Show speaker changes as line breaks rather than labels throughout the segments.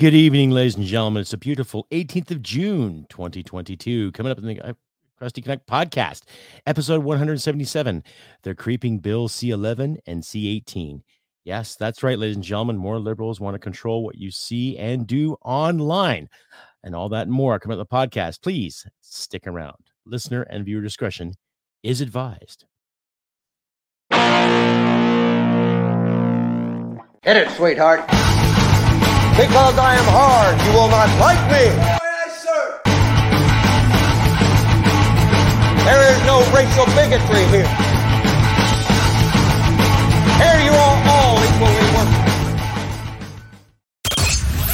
Good evening, ladies and gentlemen. It's a beautiful 18th of June, 2022. Coming up in the Crusty Canuck podcast, episode 177 The Creeping Bill C11 and C18. Yes, that's right, ladies and gentlemen. More liberals want to control what you see and do online. And all that and more coming up the podcast. Please stick around. Listener and viewer discretion is advised.
Hit it, sweetheart. Because I am hard, you will not like me. There is no racial bigotry here. Here you are all equally worthless.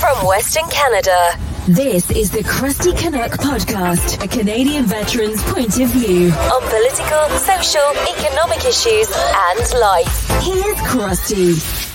From Western Canada, this is the Crusty Canuck podcast, a Canadian veteran's point of view on political, social, economic issues, and life. Here's Crusty.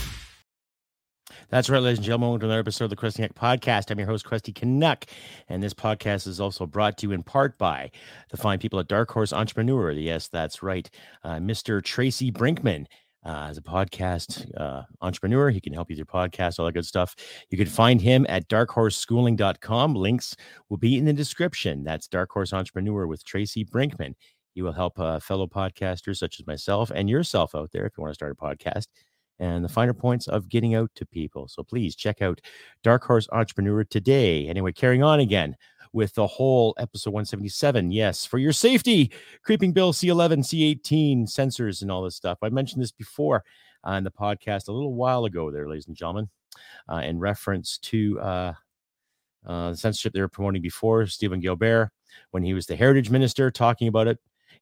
That's right, ladies and gentlemen. Welcome to another episode of the Crusty Canuck Podcast. I'm your host, Crusty Canuck, and this podcast is also brought to you in part by the fine people at Dark Horse Entrepreneur. Yes, that's right. Uh, Mr. Tracy Brinkman uh, is a podcast uh, entrepreneur. He can help you with your podcast, all that good stuff. You can find him at darkhorseschooling.com. Links will be in the description. That's Dark Horse Entrepreneur with Tracy Brinkman. He will help uh, fellow podcasters such as myself and yourself out there if you want to start a podcast and the finer points of getting out to people. So please check out Dark Horse Entrepreneur today. Anyway, carrying on again with the whole episode 177. Yes, for your safety, Creeping Bill C11, C18, sensors, and all this stuff. I mentioned this before on the podcast a little while ago, there, ladies and gentlemen, uh, in reference to uh, uh, the censorship they were promoting before, Steven Guilbeault when he was the heritage minister, talking about it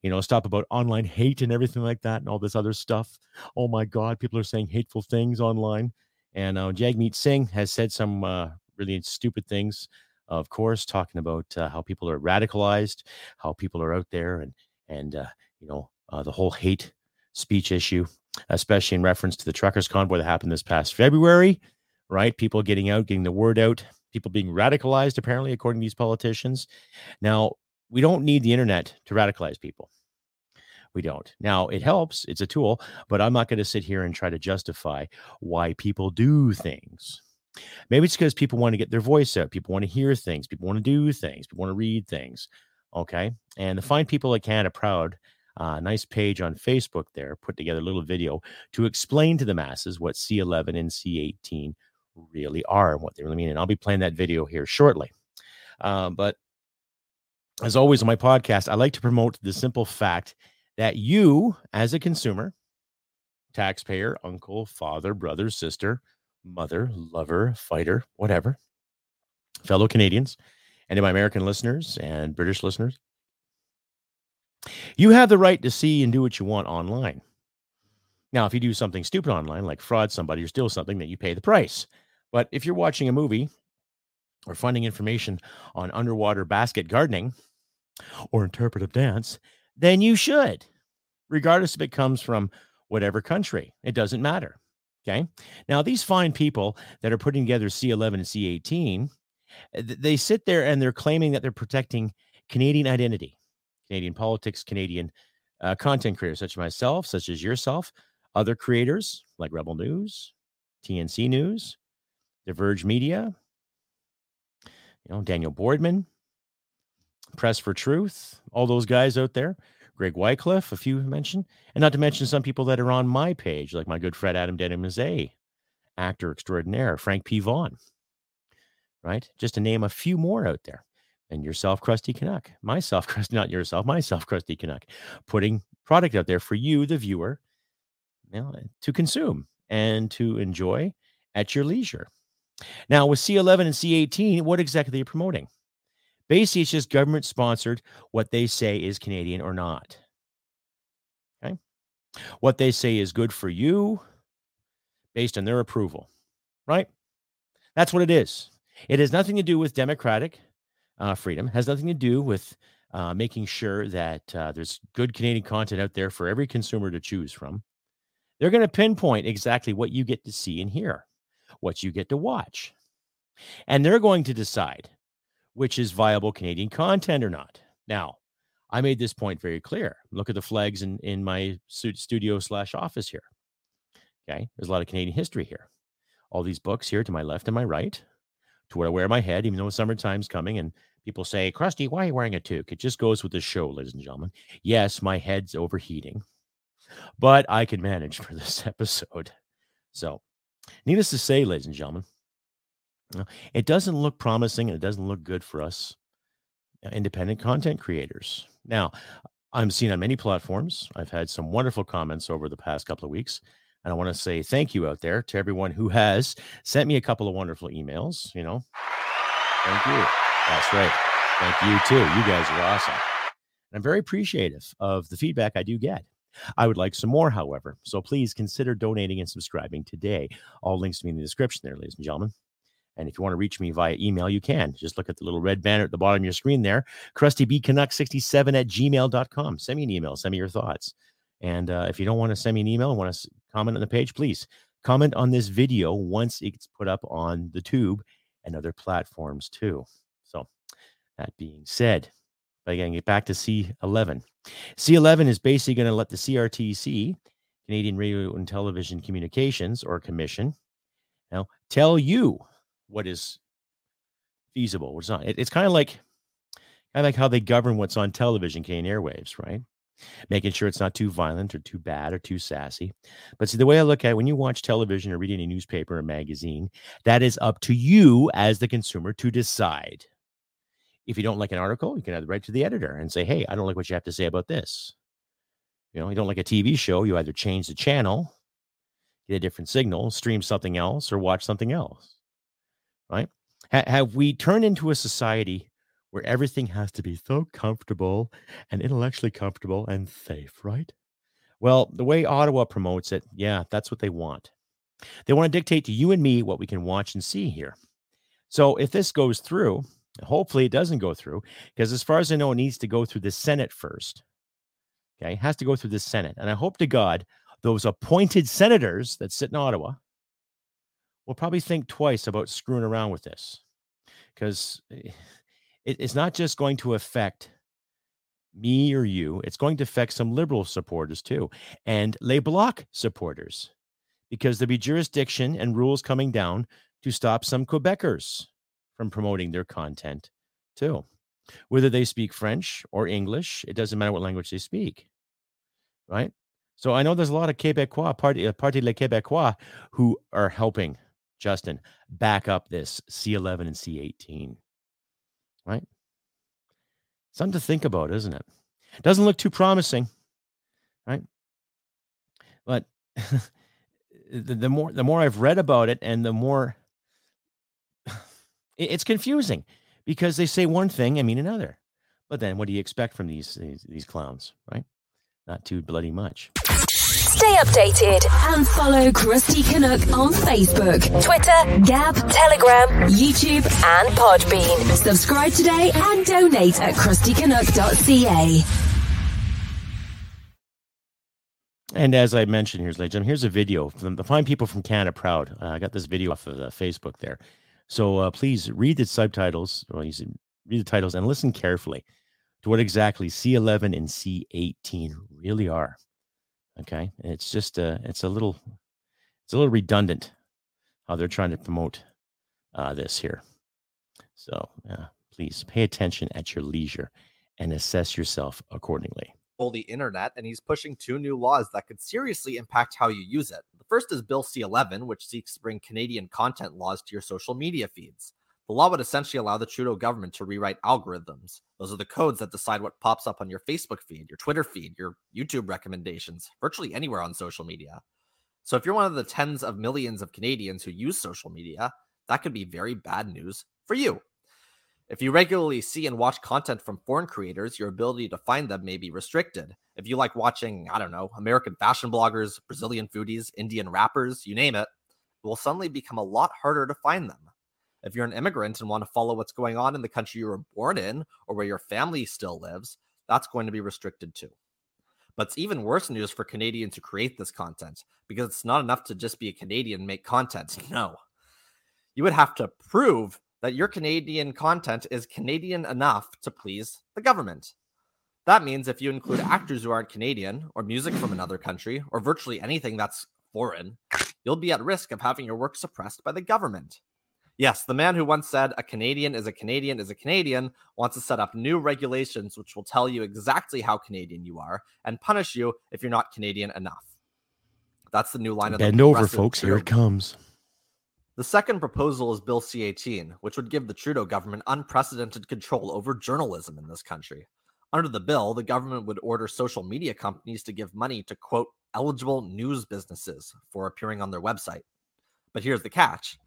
you know, stuff about online hate and everything like that and all this other stuff. Oh my God, people are saying hateful things online. And uh, Jagmeet Singh has said some uh, really stupid things, of course, talking about uh, how people are radicalized, how people are out there, and and uh, you know uh, the whole hate speech issue, especially in reference to the truckers convoy that happened this past February. Right, people getting out, getting the word out, people being radicalized, apparently, according to these politicians. Now, we don't need the internet to radicalize people. We don't. Now, it helps, it's a tool, but I'm not going to sit here and try to justify why people do things. Maybe it's because people want to get their voice out. People want to hear things. People want to do things. People want to read things. Okay. And the fine people at Canada Proud, uh, nice page on Facebook there, put together a little video to explain to the masses what C11 and C18 really are and what they really mean. And I'll be playing that video here shortly. Um, but as always on my podcast, I like to promote the simple fact that you, as a consumer, taxpayer, uncle, father, brother, sister, mother, lover, fighter, whatever, fellow Canadians, and to my American listeners and British listeners, you have the right to see and do what you want online. Now, if you do something stupid online, like fraud somebody or steal something, that you pay the price. But if you're watching a movie or finding information on underwater basket gardening or interpretive dance, then you should, regardless if it comes from whatever country. It doesn't matter. Okay. Now, these fine people that are putting together C11 and C18, they sit there and they're claiming that they're protecting Canadian identity, Canadian politics, Canadian uh, content creators, such as myself, such as yourself, other creators like Rebel News, TNC News, Diverge Media, you know, Daniel Bordman, Press for Truth, all those guys out there, Greg Wycliffe, a few mentioned, and not to mention some people that are on my page, like my good friend Adam Denham actor extraordinaire, Frank P. Vaughn, right? Just to name a few more out there. And yourself, Crusty Canuck, myself, Crusty, not yourself, myself, Crusty Canuck, putting product out there for you, the viewer, you know, to consume and to enjoy at your leisure. Now, with C11 and C18, what exactly are you promoting? Basically, it's just government sponsored what they say is Canadian or not. Okay. What they say is good for you based on their approval, right? That's what it is. It has nothing to do with democratic uh, freedom, has nothing to do with uh, making sure that uh, there's good Canadian content out there for every consumer to choose from. They're going to pinpoint exactly what you get to see and hear, what you get to watch. And they're going to decide which is viable Canadian content or not. Now, I made this point very clear. Look at the flags in, in my studio slash office here. Okay. There's a lot of Canadian history here. All these books here to my left and my right to where I wear my head, even though summertime's coming and people say, Crusty, why are you wearing a toque? It just goes with the show, ladies and gentlemen. Yes, my head's overheating, but I can manage for this episode. So, needless to say, ladies and gentlemen, it doesn't look promising and it doesn't look good for us uh, independent content creators. Now, I'm seen on many platforms. I've had some wonderful comments over the past couple of weeks. And I want to say thank you out there to everyone who has sent me a couple of wonderful emails. You know, thank you. That's right. Thank you too. You guys are awesome. And I'm very appreciative of the feedback I do get. I would like some more, however. So please consider donating and subscribing today. All links to me in the description there, ladies and gentlemen. And if you want to reach me via email, you can. Just look at the little red banner at the bottom of your screen there, crustybcanuck67 at gmail.com. Send me an email. Send me your thoughts. And uh, if you don't want to send me an email and want to comment on the page, please comment on this video once it's put up on the tube and other platforms too. So, that being said, again, get back to C11. C11 is basically going to let the CRTC, Canadian Radio and Television Communications or Commission, now tell you what is feasible, what's not. It, it's kind of like kind of like how they govern what's on television, Canadian airwaves, right? making sure it's not too violent or too bad or too sassy. But see, the way I look at it, when you watch television or read any newspaper or magazine, that is up to you as the consumer to decide. If you don't like an article, you can write to the editor and say, hey, I don't like what you have to say about this. You know, you don't like a TV show, you either change the channel, get a different signal, stream something else, or watch something else. Right? have we turned into a society where everything has to be so comfortable and intellectually comfortable and safe, right? Well, the way Ottawa promotes it, yeah, that's what they want. They want to dictate to you and me what we can watch and see here. So if this goes through, hopefully it doesn't go through, because as far as I know, it needs to go through the Senate first. Okay, it has to go through the Senate. And I hope to God those appointed senators that sit in Ottawa will probably think twice about screwing around with this. Because eh, it, it's not just going to affect me or you, it's going to affect some liberal supporters too, and Les Bloc supporters, because there'll be jurisdiction and rules coming down to stop some Quebecers from promoting their content too. Whether they speak French or English, it doesn't matter what language they speak, right? So I know there's a lot of Quebecois, Parti, uh, Parti Les Québécois, who are helping Justin back up this C11 and C18 right? Something to think about, isn't it? Doesn't look too promising, right? But the, the more the more I've read about it, and the more it's confusing because they say one thing and mean another. But then, what do you expect from these these, these clowns, right? Not too bloody much.
Stay updated and follow Crusty Canuck on Facebook, Twitter, Gab, Telegram, YouTube, and Podbean. Subscribe today and donate at crustycanuck.ca.
And as I mentioned, here's Jim. Here's a video from the Fine People from Canada Proud. Uh, I got this video off of uh, Facebook there. So uh, please read the subtitles, or read the titles, and listen carefully to what exactly C11 and C18 really are. Okay, it's just a it's a little it's a little redundant how they're trying to promote uh, this here. So yeah, please pay attention at your leisure and assess yourself accordingly.
The internet, and he's pushing two new laws that could seriously impact how you use it. The first is Bill C 11, which seeks to bring Canadian content laws to your social media feeds. The law would essentially allow the Trudeau government to rewrite algorithms. Those are the codes that decide what pops up on your Facebook feed, your Twitter feed, your YouTube recommendations, virtually anywhere on social media. So if you're one of the tens of millions of Canadians who use social media, that could be very bad news for you. If you regularly see and watch content from foreign creators, your ability to find them may be restricted. If you like watching, I don't know, American fashion bloggers, Brazilian foodies, Indian rappers, you name it, it will suddenly become a lot harder to find them. If you're an immigrant and want to follow what's going on in the country you were born in or where your family still lives, that's going to be restricted too. But it's even worse news for Canadians who create this content because it's not enough to just be a Canadian make content. No. You would have to prove that your Canadian content is Canadian enough to please the government. That means if you include actors who aren't Canadian or music from another country or virtually anything that's foreign, you'll be at risk of having your work suppressed by the government. Yes, the man who once said a Canadian is a Canadian is a Canadian wants to set up new regulations which will tell you exactly how Canadian you are and punish you if you're not Canadian enough. That's the new line of
Bend
the
over, folks. Here it comes.
The second proposal is Bill C 18, which would give the Trudeau government unprecedented control over journalism in this country. Under the bill, the government would order social media companies to give money to quote eligible news businesses for appearing on their website. But here's the catch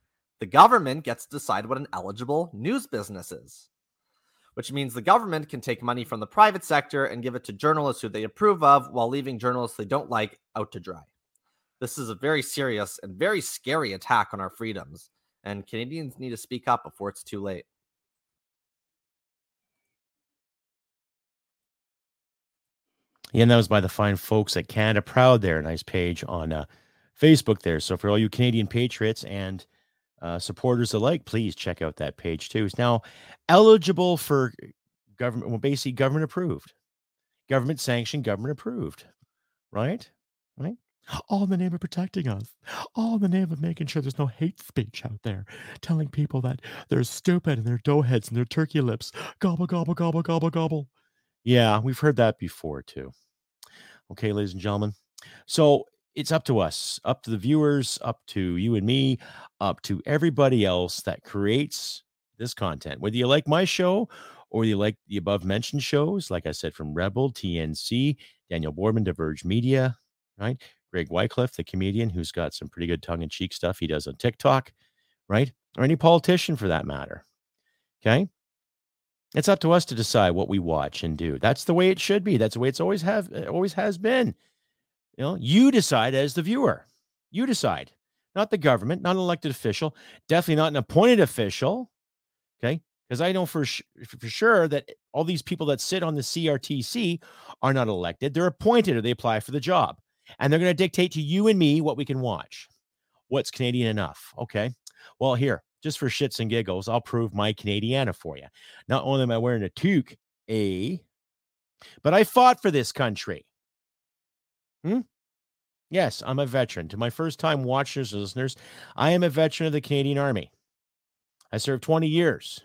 the government gets to decide what an eligible news business is, which means the government can take money from the private sector and give it to journalists who they approve of while leaving journalists they don't like out to dry. This is a very serious and very scary attack on our freedoms, and Canadians need to speak up before it's too late.
Yeah, and that was by the fine folks at Canada Proud there. Nice page on uh, Facebook there. So for all you Canadian patriots and uh, supporters alike, please check out that page too. It's now eligible for government, well, basically government approved, government sanctioned, government approved, right? Right? All in the name of protecting us, all in the name of making sure there's no hate speech out there, telling people that they're stupid and they're doughheads and they're turkey lips. Gobble, gobble, gobble, gobble, gobble. Yeah, we've heard that before too. Okay, ladies and gentlemen. So it's up to us, up to the viewers, up to you and me, up to everybody else that creates this content. Whether you like my show or you like the above mentioned shows, like I said, from Rebel, TNC, Daniel Bordman, Diverge Media, right? Greg Wycliffe, the comedian who's got some pretty good tongue in cheek stuff he does on TikTok, right? Or any politician for that matter. Okay. It's up to us to decide what we watch and do. That's the way it should be. That's the way it's always have always has been. You know, you decide as the viewer. You decide, not the government, not an elected official, definitely not an appointed official. Okay, because I know for sh- for sure that all these people that sit on the CRTC are not elected; they're appointed or they apply for the job, and they're going to dictate to you and me what we can watch. What's Canadian enough? Okay, well here just for shits and giggles, I'll prove my Canadiana for you. Not only am I wearing a toque, a, but I fought for this country. Hmm? Yes, I'm a veteran. To my first time watchers and listeners, I am a veteran of the Canadian Army. I served 20 years.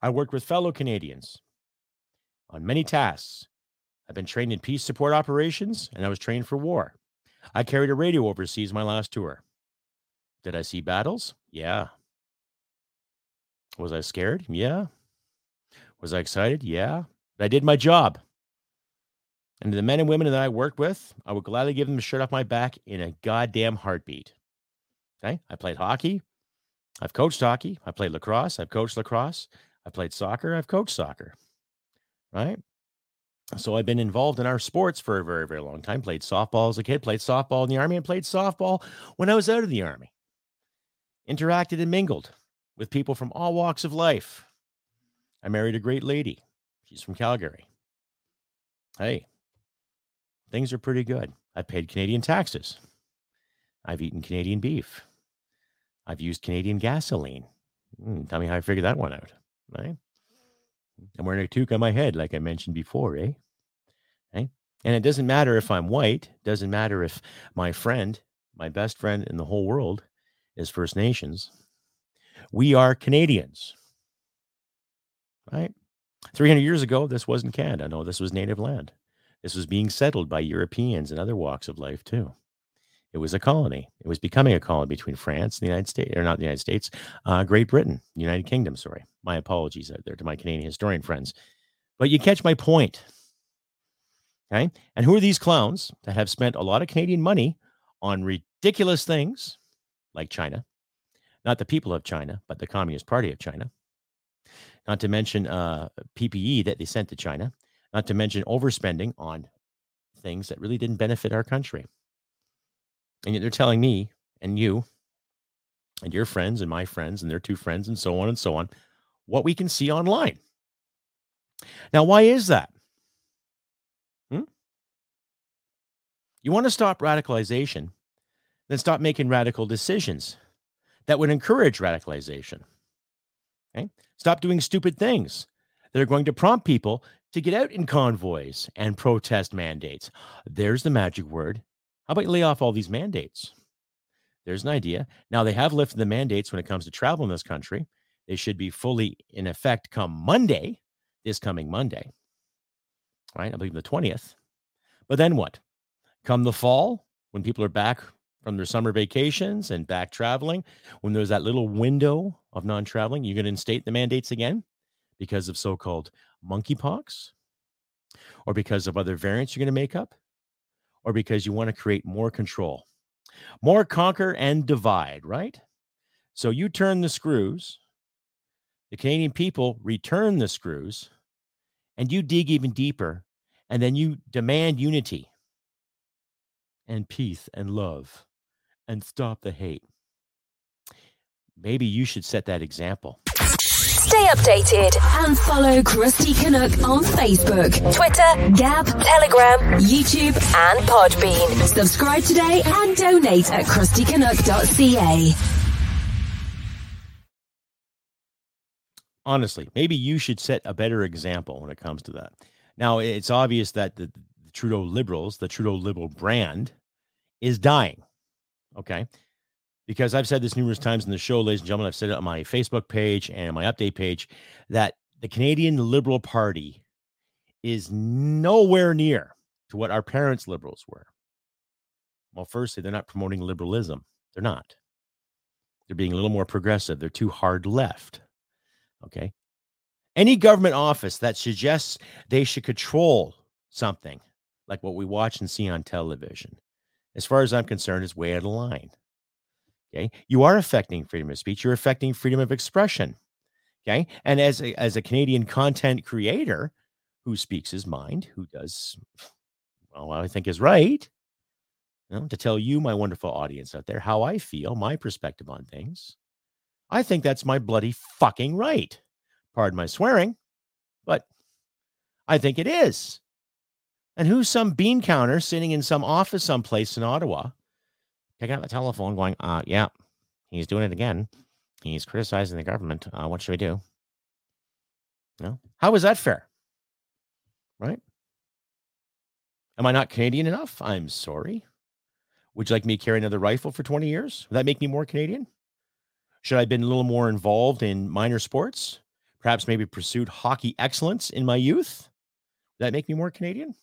I worked with fellow Canadians on many tasks. I've been trained in peace support operations and I was trained for war. I carried a radio overseas my last tour. Did I see battles? Yeah. Was I scared? Yeah. Was I excited? Yeah. But I did my job. And the men and women that I worked with, I would gladly give them a shirt off my back in a goddamn heartbeat. Okay. I played hockey. I've coached hockey. I played lacrosse. I've coached lacrosse. I played soccer. I've coached soccer. Right. So I've been involved in our sports for a very, very long time. Played softball as a kid, played softball in the army, and played softball when I was out of the army. Interacted and mingled with people from all walks of life. I married a great lady. She's from Calgary. Hey, things are pretty good. I've paid Canadian taxes. I've eaten Canadian beef. I've used Canadian gasoline. Mm, tell me how I figured that one out. Right? I'm wearing a toque on my head, like I mentioned before, eh? Hey? And it doesn't matter if I'm white, doesn't matter if my friend, my best friend in the whole world, is First Nations we are Canadians. Right? 300 years ago, this wasn't Canada. No, this was native land. This was being settled by Europeans and other walks of life, too. It was a colony. It was becoming a colony between France and the United States, or not the United States, uh, Great Britain, United Kingdom. Sorry. My apologies out there to my Canadian historian friends. But you catch my point. Okay. And who are these clowns that have spent a lot of Canadian money on ridiculous things like China, not the people of China, but the Communist Party of China. Not to mention uh, PPE that they sent to China. Not to mention overspending on things that really didn't benefit our country. And yet they're telling me and you and your friends and my friends and their two friends and so on and so on what we can see online. Now, why is that? Hmm? You want to stop radicalization, then stop making radical decisions that would encourage radicalization. Okay? Stop doing stupid things that are going to prompt people to get out in convoys and protest mandates. There's the magic word. How about you lay off all these mandates? There's an idea. Now they have lifted the mandates when it comes to travel in this country. They should be fully in effect come Monday, this coming Monday. Right? I believe the 20th. But then what? Come the fall, when people are back from their summer vacations and back traveling, when there's that little window of non traveling, you're going to instate the mandates again because of so called monkeypox or because of other variants you're going to make up or because you want to create more control. More conquer and divide, right? So you turn the screws, the Canadian people return the screws, and you dig even deeper, and then you demand unity and peace and love and stop the hate. Maybe you should set that example.
Stay updated and follow Crusty Canuck on Facebook, Twitter, Gab, Telegram, YouTube, and Podbean. Subscribe today and donate at crustycanuck.ca.
Honestly, maybe you should set a better example when it comes to that. Now, it's obvious that the, the Trudeau Liberals, the Trudeau Liberal brand, is dying. Okay because I've said this numerous times in the show, ladies and gentlemen. I've said it on my Facebook page and my update page that the Canadian Liberal Party is nowhere near to what our parents' liberals were. Well, firstly, they're not promoting liberalism. They're not. They're being a little more progressive. They're too hard left. Okay. Any government office that suggests they should control something like what we watch and see on television, as far as I'm concerned, is way out of line. Okay. You are affecting freedom of speech. You're affecting freedom of expression. Okay. And as a, as a Canadian content creator who speaks his mind, who does, well, I think is right, you know, to tell you, my wonderful audience out there, how I feel, my perspective on things, I think that's my bloody fucking right. Pardon my swearing, but I think it is. And who's some bean counter sitting in some office someplace in Ottawa picking up the telephone, going, uh, yeah, he's doing it again. He's criticizing the government. Uh, what should we do? No. How is that fair? Right? Am I not Canadian enough? I'm sorry. Would you like me to carry another rifle for 20 years? Would that make me more Canadian? Should I have been a little more involved in minor sports? Perhaps maybe pursued hockey excellence in my youth? Would that make me more Canadian?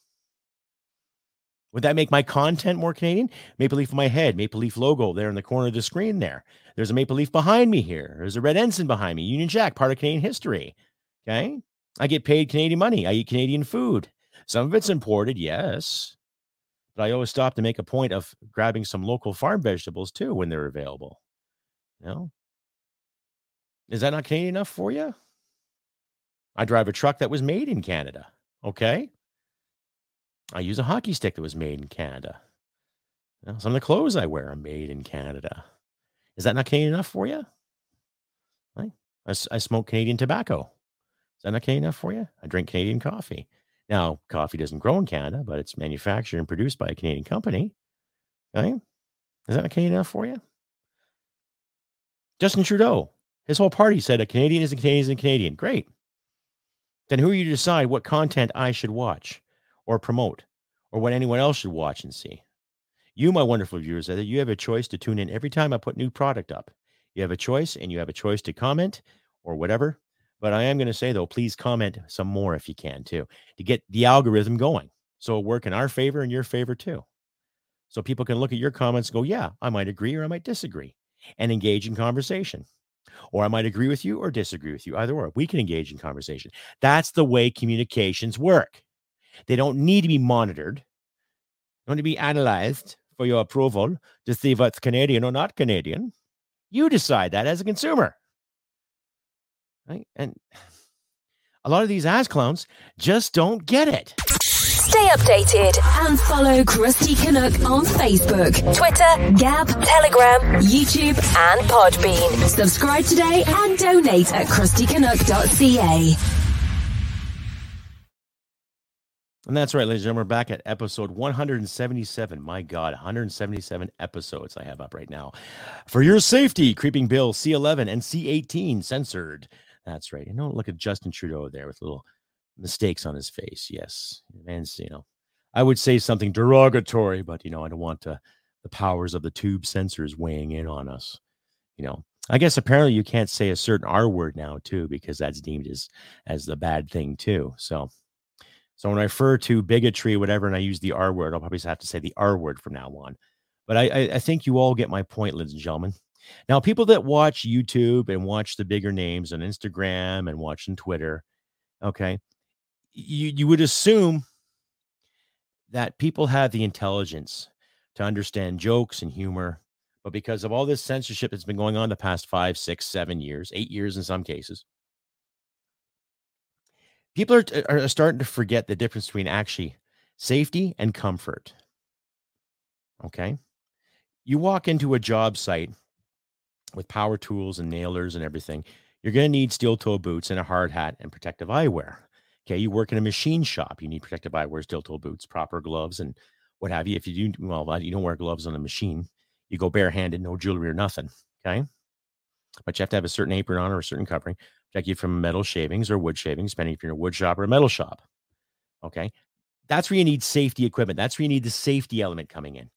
Would that make my content more Canadian? Maple Leaf in my head, Maple Leaf logo there in the corner of the screen there. There's a Maple Leaf behind me here. There's a red ensign behind me, Union Jack, part of Canadian history. Okay. I get paid Canadian money. I eat Canadian food. Some of it's imported, yes. But I always stop to make a point of grabbing some local farm vegetables too when they're available. You know? Is that not Canadian enough for you? I drive a truck that was made in Canada. Okay. I use a hockey stick that was made in Canada. You know, some of the clothes I wear are made in Canada. Is that not Canadian enough for you? Right? I, I smoke Canadian tobacco. Is that not Canadian enough for you? I drink Canadian coffee. Now, coffee doesn't grow in Canada, but it's manufactured and produced by a Canadian company. Right? Is that not Canadian enough for you? Justin Trudeau, his whole party said a Canadian is a Canadian is a Canadian. Great. Then who are you to decide what content I should watch? Or promote or what anyone else should watch and see. You, my wonderful viewers, that you have a choice to tune in every time I put new product up. You have a choice and you have a choice to comment or whatever. But I am going to say though, please comment some more if you can too, to get the algorithm going. So it work in our favor and your favor too. So people can look at your comments and go, yeah, I might agree or I might disagree and engage in conversation. Or I might agree with you or disagree with you. Either or, we can engage in conversation. That's the way communications work. They don't need to be monitored, don't need to be analyzed for your approval to see if it's Canadian or not Canadian. You decide that as a consumer. Right? And a lot of these ass clowns just don't get it.
Stay updated and follow Crusty Canuck on Facebook, Twitter, Gab, Telegram, YouTube, and Podbean. Subscribe today and donate at crustycanuck.ca.
And that's right, ladies and gentlemen. We're back at episode 177. My God, 177 episodes I have up right now. For your safety, Creeping Bill C11 and C18 censored. That's right. And don't look at Justin Trudeau there with little mistakes on his face. Yes. And, you know, I would say something derogatory, but, you know, I don't want to the powers of the tube censors weighing in on us. You know, I guess apparently you can't say a certain R word now too because that's deemed as as the bad thing too. So, so when I refer to bigotry, whatever, and I use the R word, I'll probably have to say the R word from now on. But I, I, I think you all get my point, ladies and gentlemen. Now, people that watch YouTube and watch the bigger names on Instagram and watching Twitter, okay, you you would assume that people have the intelligence to understand jokes and humor but because of all this censorship that's been going on the past five, six, seven years, eight years in some cases, people are, uh, are starting to forget the difference between actually safety and comfort. Okay. You walk into a job site with power tools and nailers and everything, you're going to need steel toe boots and a hard hat and protective eyewear. Okay. You work in a machine shop, you need protective eyewear, steel toe boots, proper gloves, and what have you. If you do, well, you don't wear gloves on a machine, you go barehanded, no jewelry or nothing. Okay. But you have to have a certain apron on or a certain covering, protect you from metal shavings or wood shavings, depending if you're in a wood shop or a metal shop. Okay. That's where you need safety equipment. That's where you need the safety element coming in.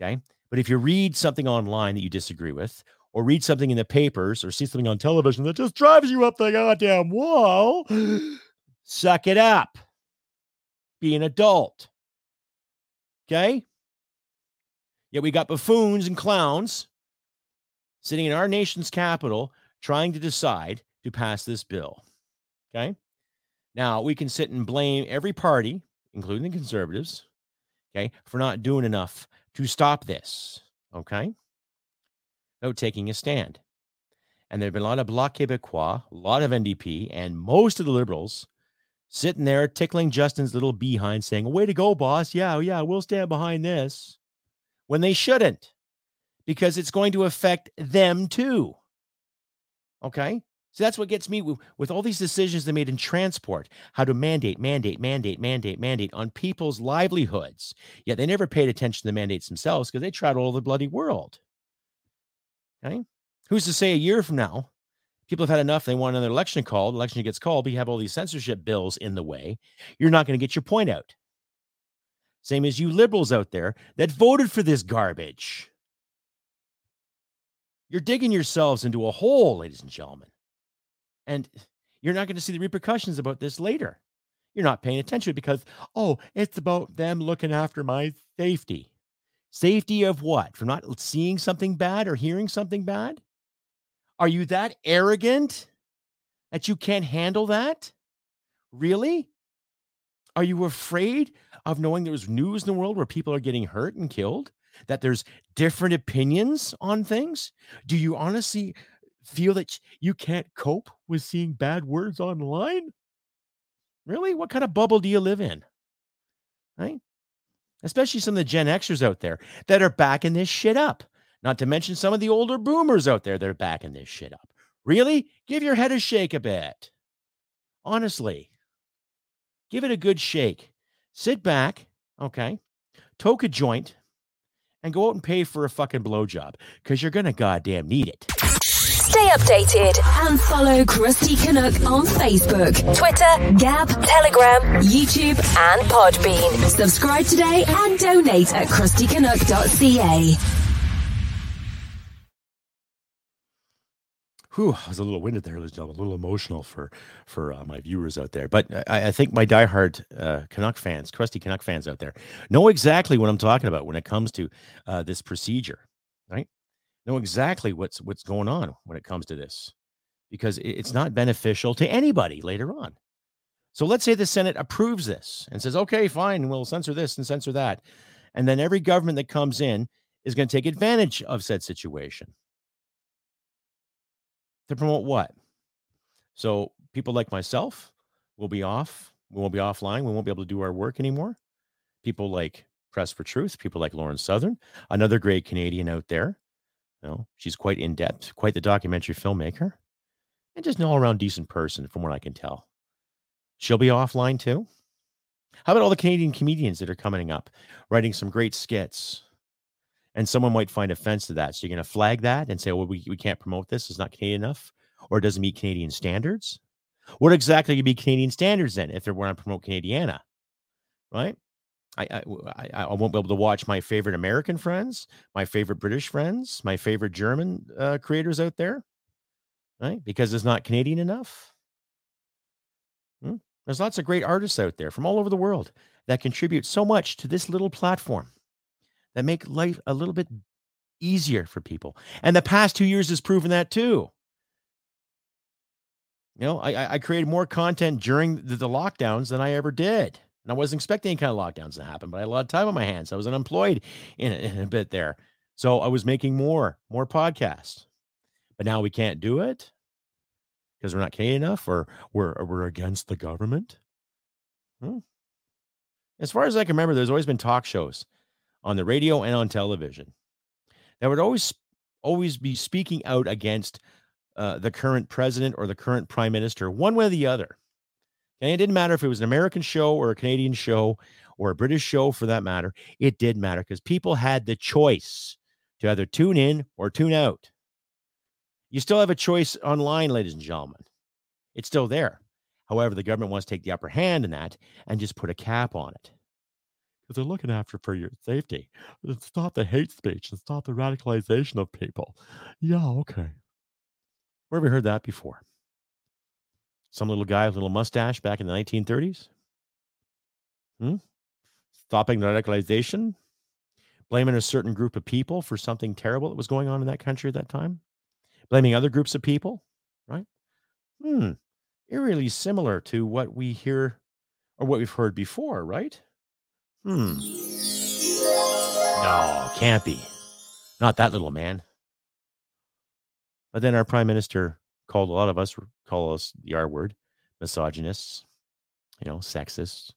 Okay. But if you read something online that you disagree with, or read something in the papers, or see something on television that just drives you up the goddamn wall, suck it up. Be an adult. Okay. Yet we got buffoons and clowns sitting in our nation's capital trying to decide to pass this bill. Okay. Now we can sit and blame every party, including the conservatives, okay, for not doing enough to stop this. Okay. Without taking a stand. And there have been a lot of Bloc Québécois, a lot of NDP, and most of the liberals sitting there tickling Justin's little behind saying, Way to go, boss. Yeah, yeah, we'll stand behind this when they shouldn't because it's going to affect them too. Okay. So that's what gets me with, with, all these decisions they made in transport, how to mandate, mandate, mandate, mandate, mandate on people's livelihoods. Yet they never paid attention to the mandates themselves because they traveled all the bloody world. Okay. Who's to say a year from now, people have had enough, they want another election called, election gets called, but you have all these censorship bills in the way. You're not going to get your point out. Same as you liberals out there that voted for this garbage. You're digging yourselves into a hole, ladies and gentlemen. And you're not going to see the repercussions about this later. You're not paying attention because, oh, it's about them looking after my safety. Safety of what? From not seeing something bad or hearing something bad? Are you that arrogant that you can't handle that? Really? Are you afraid of knowing there's news in the world where people are getting hurt and killed? That there's different opinions on things? Do you honestly feel that you can't cope with seeing bad words online? Really? What kind of bubble do you live in? Right? Especially some of the Gen Xers out there that are backing this shit up. Not to mention some of the older boomers out there that are backing this shit up. Really? Give your head a shake a bit. Honestly. Give it a good shake. Sit back, okay, toke a joint, and go out and pay for a fucking blowjob because you're going to goddamn need it.
Stay updated and follow Crusty Canuck on Facebook, Twitter, Gab, Telegram, YouTube, and Podbean. Subscribe today and donate at crustycanuck.ca.
whew, I was a little winded there, a little emotional for for uh, my viewers out there. But I, I think my diehard uh, Canuck fans, crusty Canuck fans out there, know exactly what I'm talking about when it comes to uh, this procedure, right? Know exactly what's what's going on when it comes to this, because it's not beneficial to anybody later on. So let's say the Senate approves this and says, "Okay, fine, we'll censor this and censor that," and then every government that comes in is going to take advantage of said situation to promote what? So people like myself will be off. We won't be offline. We won't be able to do our work anymore. People like Press for Truth, people like Lauren Southern, another great Canadian out there. You know, she's quite in depth, quite the documentary filmmaker, and just an all around decent person, from what I can tell. She'll be offline too. How about all the Canadian comedians that are coming up, writing some great skits, and someone might find offense to that. So you're going to flag that and say, well, we, we can't promote this. It's not Canadian enough or it doesn't meet Canadian standards. What exactly would be Canadian standards then if they were to promote Canadiana? Right? I, I I won't be able to watch my favorite American friends, my favorite British friends, my favorite German uh, creators out there, right? Because it's not Canadian enough. Hmm? There's lots of great artists out there from all over the world that contribute so much to this little platform that make life a little bit easier for people. And the past two years has proven that too. You know, I, I created more content during the, the lockdowns than I ever did. And I wasn't expecting any kind of lockdowns to happen, but I had a lot of time on my hands. I was unemployed in a, in a bit there. So I was making more, more podcasts. But now we can't do it because we're not Canadian enough or we're, or we're against the government. Hmm. As far as I can remember, there's always been talk shows on the radio and on television that would always always be speaking out against uh, the current president or the current prime minister, one way or the other. And it didn't matter if it was an American show or a Canadian show or a British show for that matter. It did matter because people had the choice to either tune in or tune out. You still have a choice online, ladies and gentlemen. It's still there. However, the government wants to take the upper hand in that and just put a cap on it. Because they're looking after for your safety. Not the hate speech. and stop the radicalization of people. Yeah, okay. Where have we heard that before? Some little guy with a little mustache back in the 1930s? Hmm? Stopping the radicalization? Blaming a certain group of people for something terrible that was going on in that country at that time? Blaming other groups of people? Right? Hmm. Eerily similar to what we hear or what we've heard before, right? Hmm. No, can't be. Not that little man. But then our prime minister called a lot of us call us the R word, misogynists, you know, sexists,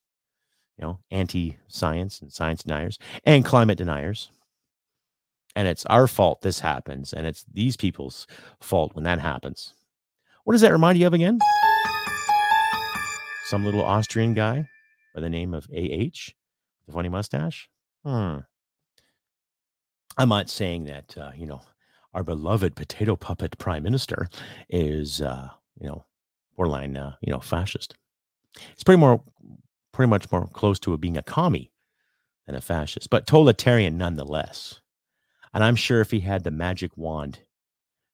you know, anti-science and science deniers and climate deniers. And it's our fault this happens, and it's these people's fault when that happens. What does that remind you of again? Some little Austrian guy by the name of AH, the funny mustache. Hmm. I'm not saying that uh, you know our beloved potato puppet prime minister is, uh, you know, borderline, uh, you know, fascist. It's pretty more, pretty much more close to being a commie than a fascist, but totalitarian nonetheless. And I'm sure if he had the magic wand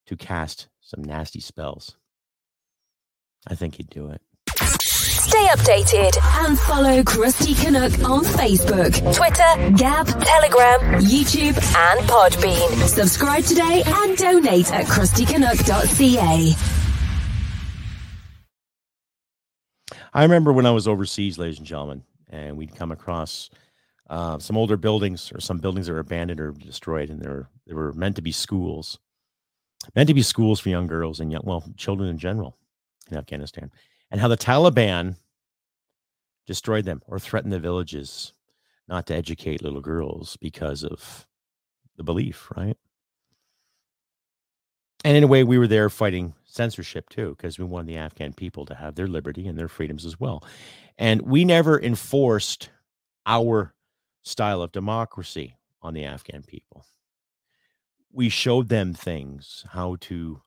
to cast some nasty spells, I think he'd do it.
Stay updated and follow Crusty Canuck on Facebook, Twitter, Gab, Telegram, YouTube, and Podbean. Subscribe today and donate at crustycanuck.ca.
I remember when I was overseas, ladies and gentlemen, and we'd come across uh, some older buildings or some buildings that were abandoned or destroyed, and they were they were meant to be schools, meant to be schools for young girls and young well children in general in Afghanistan and how the Taliban destroyed them or threatened the villages not to educate little girls because of the belief, right? And in a way, we were there fighting censorship too, because we wanted the Afghan people to have their liberty and their freedoms as well. And we never enforced our style of democracy on the Afghan people. We showed them things, how to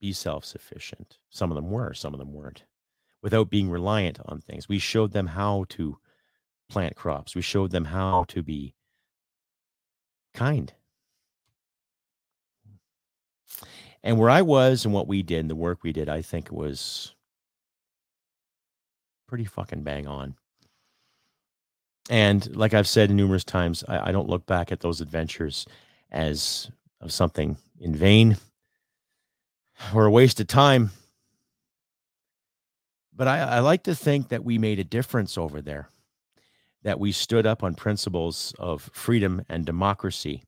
be self sufficient. Some of them were, some of them weren't, without being reliant on things. We showed them how to plant crops, we showed them how to be kind. And where I was and what we did and the work we did, I think was pretty fucking bang on. And like I've said numerous times, I, I don't look back at those adventures as of something in vain or a waste of time. But I, I like to think that we made a difference over there, that we stood up on principles of freedom and democracy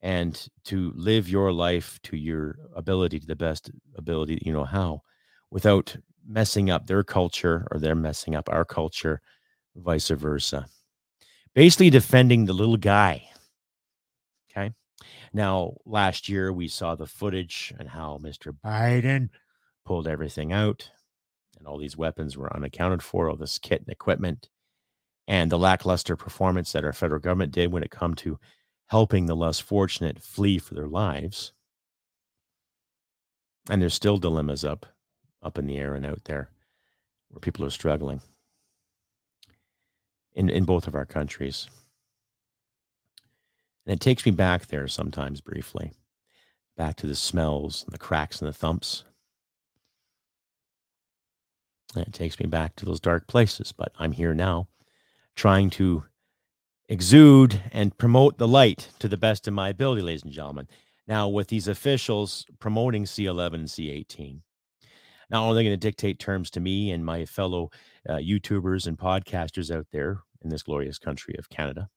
and to live your life to your ability, to the best ability that you know how, without messing up their culture or they're messing up our culture, vice versa. Basically, defending the little guy. Now, last year we saw the footage and how Mr. Biden pulled everything out, and all these weapons were unaccounted for, all this kit and equipment, and the lackluster performance that our federal government did when it come to helping the less fortunate flee for their lives. And there's still dilemmas up, up in the air and out there where people are struggling. in, in both of our countries. And it takes me back there sometimes briefly, back to the smells and the cracks and the thumps. And it takes me back to those dark places, but I'm here now trying to exude and promote the light to the best of my ability, ladies and gentlemen. Now, with these officials promoting C11 and C18, not only are they going to dictate terms to me and my fellow uh, YouTubers and podcasters out there in this glorious country of Canada,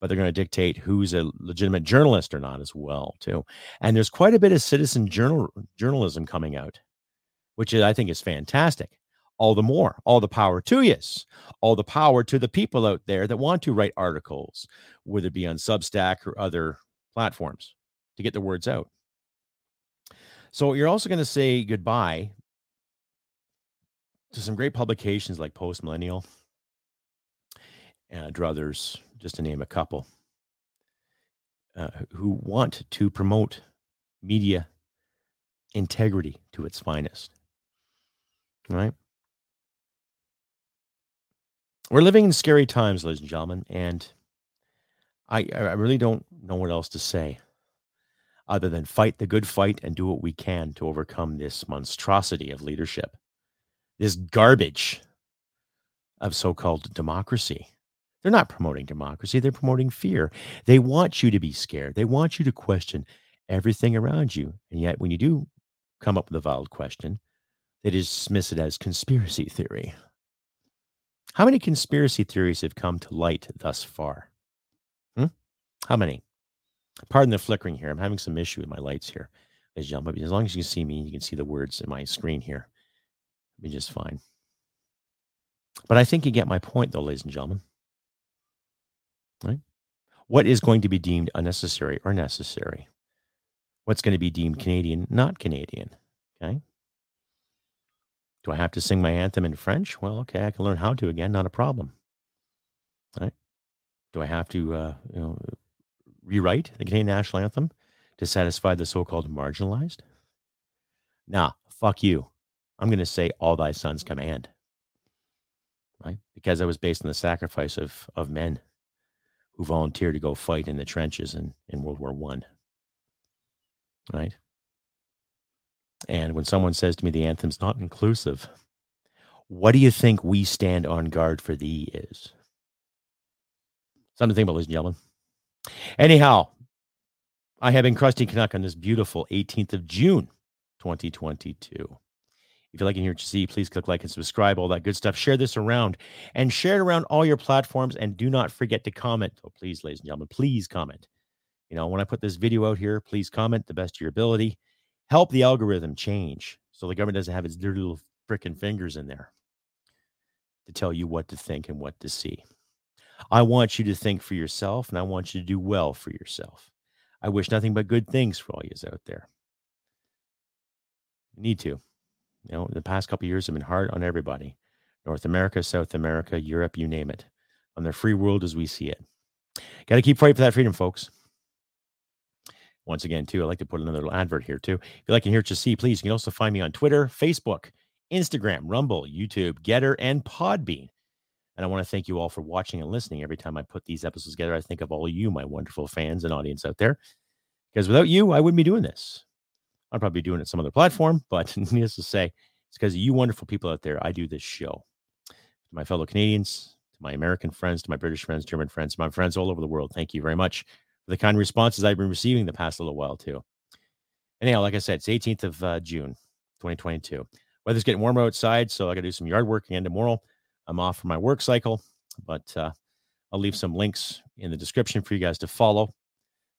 but they're going to dictate who's a legitimate journalist or not as well, too. And there's quite a bit of citizen journal journalism coming out, which I think is fantastic all the more. All the power to yes. All the power to the people out there that want to write articles, whether it be on Substack or other platforms to get the words out. So you're also going to say goodbye to some great publications like Post Millennial and Druthers, just to name a couple, uh, who want to promote media integrity to its finest. Right? we're living in scary times, ladies and gentlemen, and I, I really don't know what else to say other than fight the good fight and do what we can to overcome this monstrosity of leadership, this garbage of so called democracy. They're not promoting democracy, they're promoting fear. They want you to be scared, they want you to question everything around you. And yet, when you do come up with a valid question, they dismiss it as conspiracy theory. How many conspiracy theories have come to light thus far? Hmm? How many? Pardon the flickering here. I'm having some issue with my lights here. As long as you can see me, you can see the words in my screen here. It'll be just fine. But I think you get my point, though, ladies and gentlemen. Right? What is going to be deemed unnecessary or necessary? What's going to be deemed Canadian, not Canadian? Okay. Do I have to sing my anthem in French? Well, okay, I can learn how to again, not a problem. Right? Do I have to, uh, you know, rewrite the Canadian national anthem to satisfy the so-called marginalized? Nah, fuck you. I'm going to say all thy sons command. Right? Because I was based on the sacrifice of of men who volunteered to go fight in the trenches in, in World War One. Right? And when someone says to me the anthem's not inclusive, what do you think we stand on guard for thee is? Something to think about, ladies and gentlemen. Anyhow, I have been Crusty Canuck on this beautiful 18th of June, 2022. If you like it here see, please click like and subscribe, all that good stuff. Share this around and share it around all your platforms. And do not forget to comment. Oh, please, ladies and gentlemen, please comment. You know, when I put this video out here, please comment the best of your ability help the algorithm change so the government doesn't have its dirty little freaking fingers in there to tell you what to think and what to see. I want you to think for yourself and I want you to do well for yourself. I wish nothing but good things for all you out there. You need to. You know, the past couple years have been hard on everybody. North America, South America, Europe, you name it. On the free world as we see it. Got to keep fighting for that freedom, folks once again, too. I'd like to put another little advert here, too. If you like to hear to see, please, you can also find me on Twitter, Facebook, Instagram, Rumble, YouTube, Gettr, and Podbean. And I want to thank you all for watching and listening. Every time I put these episodes together, I think of all you, my wonderful fans and audience out there. Because without you, I wouldn't be doing this. I'd probably doing it some other platform, but needless to say, it's because of you wonderful people out there. I do this show. To my fellow Canadians, to my American friends, to my British friends, German friends, my friends all over the world, thank you very much for the kind responses I've been receiving the past little while too. Anyhow, like I said, it's 18th of uh, June, 2022. Weather's getting warmer outside, so I got to do some yard work again tomorrow. I'm off for my work cycle, but uh, I'll leave some links in the description for you guys to follow.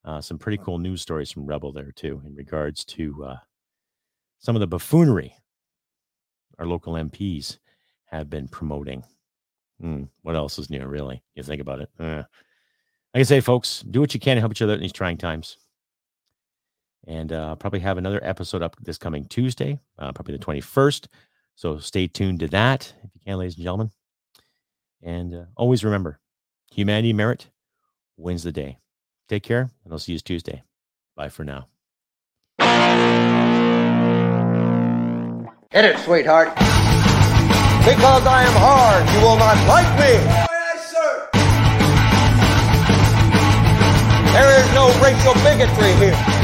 Uh, some pretty cool news stories from Rebel there too, in regards to uh, some of the buffoonery our local MPs have been promoting. Mm, what else is new, really? You think about it. Uh, like I say, folks, do what you can to help each other in these trying times. And uh, probably have another episode up this coming Tuesday, uh, probably the 21st. So stay tuned to that if you can, ladies and gentlemen. And uh, always remember humanity merit wins the day. Take care, and I'll see you Tuesday. Bye for now.
Hit it, sweetheart. Because I am hard, you will not like me. Yes, sir. There is no racial bigotry here.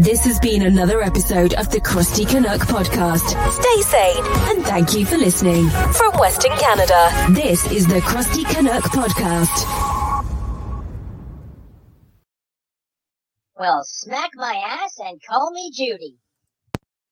This has been another episode of the Crusty Canuck podcast. Stay sane and thank you for listening. From Western Canada, this is the Crusty Canuck podcast.
Well, smack my ass and call me Judy.